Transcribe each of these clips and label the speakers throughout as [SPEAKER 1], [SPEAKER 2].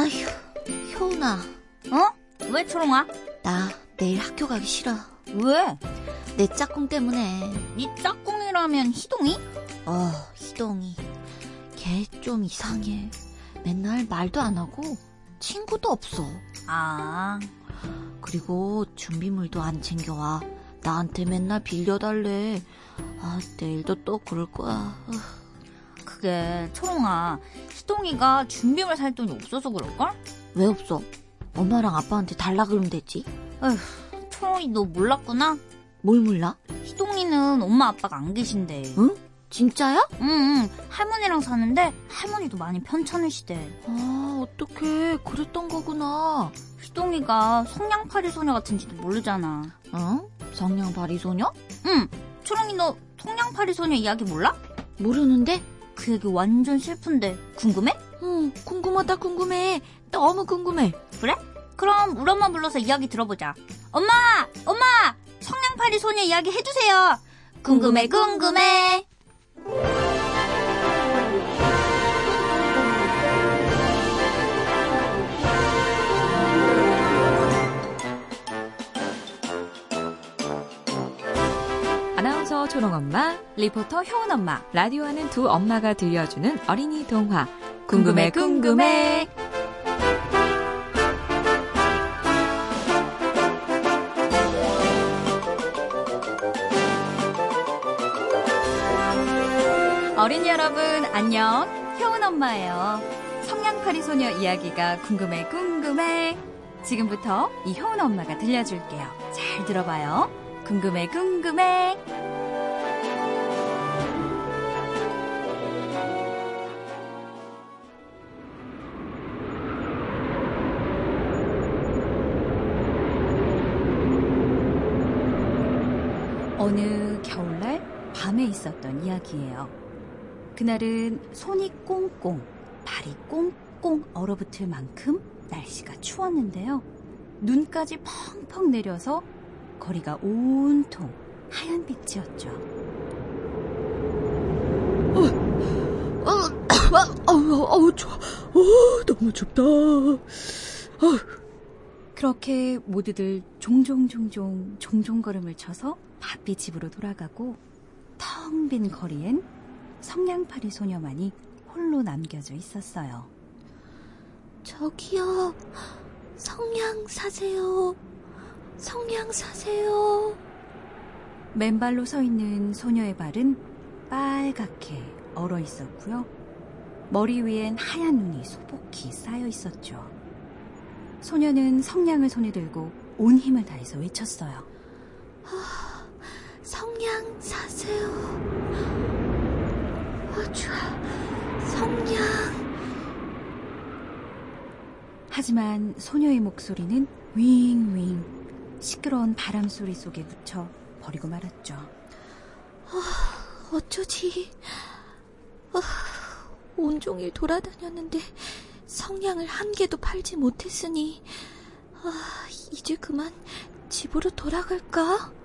[SPEAKER 1] 아휴, 효은아.
[SPEAKER 2] 어? 왜 초롱아?
[SPEAKER 1] 나 내일 학교 가기 싫어.
[SPEAKER 2] 왜?
[SPEAKER 1] 내 짝꿍 때문에.
[SPEAKER 2] 네 짝꿍이라면 희동이?
[SPEAKER 1] 어, 희동이. 걔 좀 이상해. 맨날 말도 안 하고 친구도 없어.
[SPEAKER 2] 아,
[SPEAKER 1] 그리고 준비물도 안 챙겨와. 나한테 맨날 빌려달래. 아, 내일도 또 그럴 거야.
[SPEAKER 2] 그게 초롱아. 희동이가 준비물 살 돈이 없어서 그럴걸?
[SPEAKER 1] 왜 없어? 엄마랑 아빠한테 달라 그러면 되지.
[SPEAKER 2] 초롱이 너 몰랐구나?
[SPEAKER 1] 뭘 몰라?
[SPEAKER 2] 희동이는 엄마 아빠가 안 계신데.
[SPEAKER 1] 응? 진짜야?
[SPEAKER 2] 응, 응. 할머니랑 사는데 할머니도 많이 편찮으시대.
[SPEAKER 1] 아, 어떡해. 그랬던 거구나.
[SPEAKER 2] 희동이가 성냥팔이 소녀 같은지도 모르잖아.
[SPEAKER 1] 응? 성냥팔이 소녀?
[SPEAKER 2] 응. 초롱이 너 성냥팔이 소녀 이야기 몰라?
[SPEAKER 1] 모르는데?
[SPEAKER 2] 그 얘기 완전 슬픈데 궁금해?
[SPEAKER 1] 응, 궁금하다, 궁금해. 너무 궁금해.
[SPEAKER 2] 그래? 그럼 우리 엄마 불러서 이야기 들어보자. 엄마! 엄마! 성냥팔이 소녀 이야기 해주세요. 궁금해, 궁금해.
[SPEAKER 3] 초롱 엄마, 리포터 효은 엄마, 라디오 하는 두 엄마가 들려주는 어린이 동화. 궁금해, 궁금해. 어린이 여러분, 안녕. 효은 엄마예요. 성냥팔이 소녀 이야기가 궁금해, 궁금해. 지금부터 이 효은 엄마가 들려줄게요. 잘 들어봐요. 궁금해, 궁금해. 어느 겨울날 밤에 있었던 이야기예요. 그날은 손이 꽁꽁, 발이 꽁꽁 얼어붙을 만큼 날씨가 추웠는데요. 눈까지 펑펑 내려서 거리가 온통 하얀 빛이었죠.
[SPEAKER 1] 어, 어우, 어우, 저, 어, 너무 춥다.
[SPEAKER 3] 그렇게 모두들 종종 종종 종종 걸음을 쳐서 바삐 집으로 돌아가고 텅 빈 거리엔 성냥팔이 소녀만이 홀로 남겨져 있었어요.
[SPEAKER 1] 저기요, 성냥 사세요. 성냥 사세요.
[SPEAKER 3] 맨발로 서 있는 소녀의 발은 빨갛게 얼어 있었고요. 머리 위엔 하얀 눈이 소복히 쌓여 있었죠. 소녀는 성냥을 손에 들고 온 힘을 다해서 외쳤어요.
[SPEAKER 1] 성냥 사세요. 아, 좋아. 성냥.
[SPEAKER 3] 하지만 소녀의 목소리는 윙윙 시끄러운 바람 소리 속에 묻혀 버리고 말았죠.
[SPEAKER 1] 어쩌지? 아, 온종일 돌아다녔는데 성냥을 한 개도 팔지 못했으니 아, 이제 그만 집으로 돌아갈까?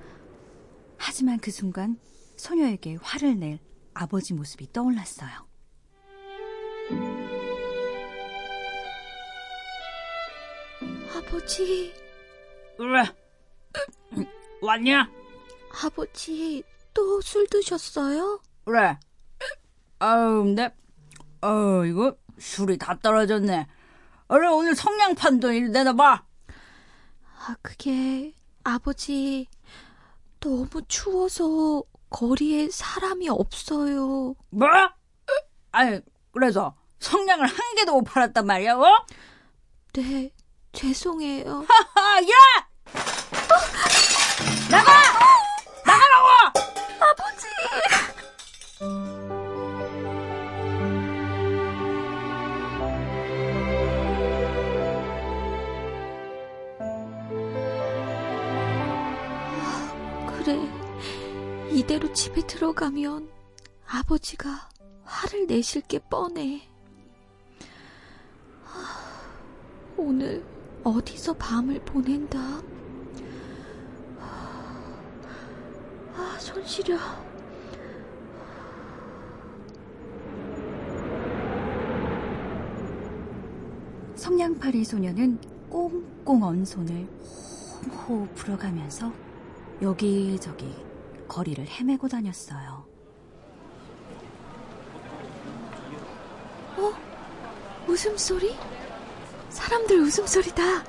[SPEAKER 3] 하지만 그 순간 소녀에게 화를 낼 아버지 모습이 떠올랐어요.
[SPEAKER 1] 아버지,
[SPEAKER 2] 왜? 왔냐?
[SPEAKER 1] 아버지 또 술 드셨어요?
[SPEAKER 2] 그래. 아우, 내, 어 이거 술이 다 떨어졌네. 얼른 오늘 성냥판도 일 내놔봐.
[SPEAKER 1] 아, 그게 아버지 너무 추워서 거리에 사람이 없어요.
[SPEAKER 2] 뭐? 아니, 그래서 성냥을 한 개도 못 팔았단 말이야, 어?
[SPEAKER 1] 네, 죄송해요.
[SPEAKER 2] 아, 야!
[SPEAKER 1] 이대로 집에 들어가면 아버지가 화를 내실 게 뻔해. 하, 오늘 어디서 밤을 보낸다? 아, 손 시려.
[SPEAKER 3] 성냥팔이 소녀는 꽁꽁 언 손을 호호 불어가면서 여기저기 거리를 헤매고 다녔어요.
[SPEAKER 1] 어? 웃음소리? 사람들 웃음소리다.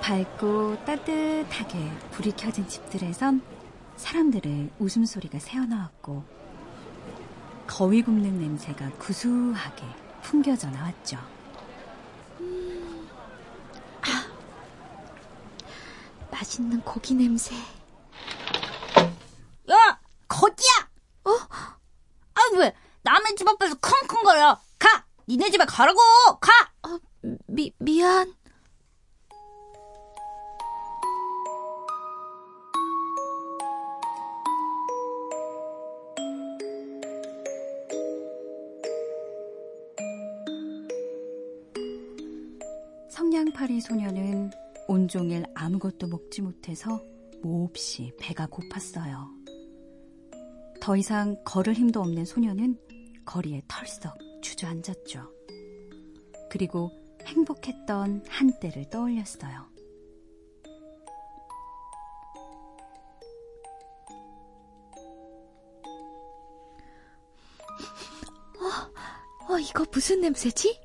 [SPEAKER 3] 밝고 따뜻하게 불이 켜진 집들에선 사람들의 웃음소리가 새어나왔고 거위 굽는 냄새가 구수하게 풍겨져 나왔죠. 음,
[SPEAKER 1] 아, 맛있는 고기 냄새.
[SPEAKER 2] 야, 거지야! 어? 아, 왜 남의 집 앞에서 쿵쿵거려? 가! 니네 집에 가라고! 가!
[SPEAKER 1] 어, 미, 미안.
[SPEAKER 3] 성냥팔이 소녀는 온종일 아무것도 먹지 못해서 몹시 배가 고팠어요. 더 이상 걸을 힘도 없는 소녀는 거리에 털썩 주저앉았죠. 그리고 행복했던 한때를 떠올렸어요.
[SPEAKER 1] 어, 어, 이거 무슨 냄새지?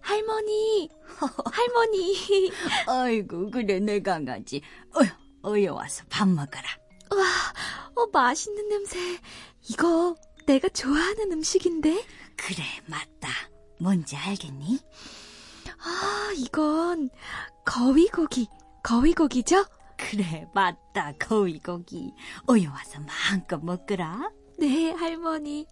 [SPEAKER 1] 할머니, 할머니.
[SPEAKER 3] 아이고, 그래, 내 강아지. 어여, 어여 와서 밥 먹어라.
[SPEAKER 1] 와, 어, 맛있는 냄새. 이거 내가 좋아하는 음식인데?
[SPEAKER 3] 그래, 맞다. 뭔지 알겠니?
[SPEAKER 1] 아, 이건 거위고기, 거위고기죠?
[SPEAKER 3] 그래, 맞다, 거위고기. 어여 와서 마음껏 먹거라.
[SPEAKER 1] 네, 할머니.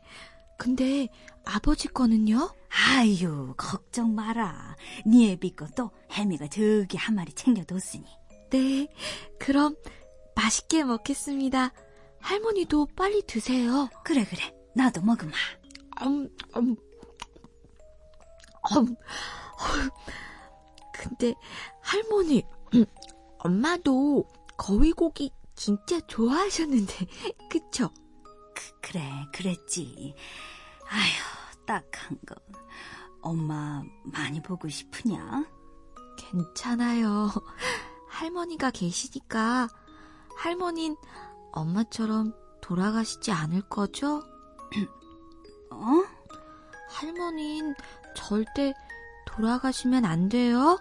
[SPEAKER 1] 근데 아버지 거는요?
[SPEAKER 3] 아유, 걱정 마라. 네 애비 것도 해미가 저기 한 마리 챙겨뒀으니.
[SPEAKER 1] 네, 그럼 맛있게 먹겠습니다. 할머니도 빨리 드세요.
[SPEAKER 3] 그래, 그래. 나도 먹으마.
[SPEAKER 1] 음, 음, 음, 근데 할머니, 엄마도 거위고기 진짜 좋아하셨는데, 그쵸?
[SPEAKER 3] 그, 그래, 그랬지. 아휴, 딱한 거. 엄마 많이 보고 싶으냐?
[SPEAKER 1] 괜찮아요. 할머니가 계시니까 할머닌 엄마처럼 돌아가시지 않을 거죠?
[SPEAKER 3] 어?
[SPEAKER 1] 할머닌 절대 돌아가시면 안 돼요.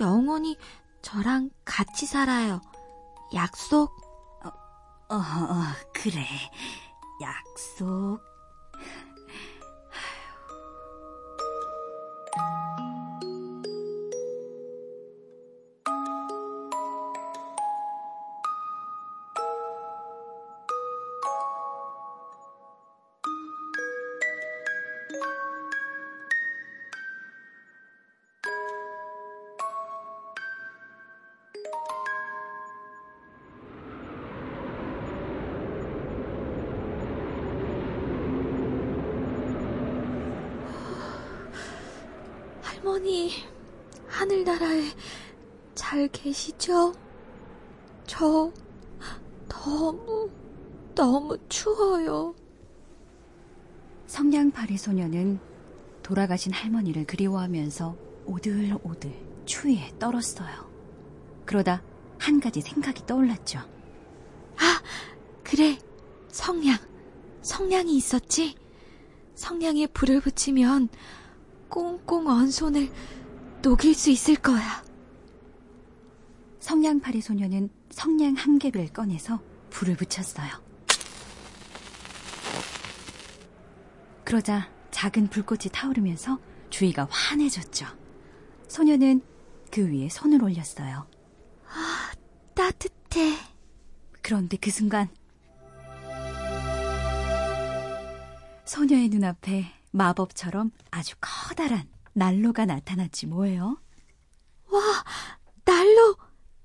[SPEAKER 1] 영원히 저랑 같이 살아요. 약속?
[SPEAKER 3] 어, 어, 어 그래. 약속.
[SPEAKER 1] 할머니, 하늘나라에 잘 계시죠? 저 너무, 너무 추워요.
[SPEAKER 3] 성냥팔이 소녀는 돌아가신 할머니를 그리워하면서 오들오들 추위에 떨었어요. 그러다 한 가지 생각이 떠올랐죠.
[SPEAKER 1] 아, 그래. 성냥. 성냥이 있었지? 성냥에 불을 붙이면 꽁꽁 언 손을 녹일 수 있을 거야.
[SPEAKER 3] 성냥팔이 소녀는 성냥 한 개를 꺼내서 불을 붙였어요. 그러자 작은 불꽃이 타오르면서 주위가 환해졌죠. 소녀는 그 위에 손을 올렸어요.
[SPEAKER 1] 아, 따뜻해.
[SPEAKER 3] 그런데 그 순간 소녀의 눈앞에 마법처럼 아주 커다란 난로가 나타났지 뭐예요?
[SPEAKER 1] 와, 난로!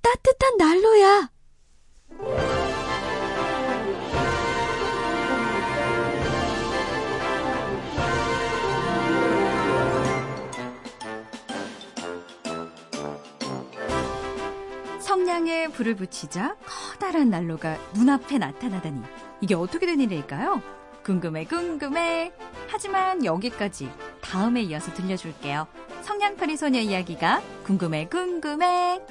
[SPEAKER 1] 따뜻한 난로야!
[SPEAKER 3] 성냥에 불을 붙이자 커다란 난로가 눈앞에 나타나다니 이게 어떻게 된 일일까요? 궁금해 궁금해. 하지만 여기까지 다음에 이어서 들려줄게요. 성냥팔이 소녀 이야기가 궁금해 궁금해.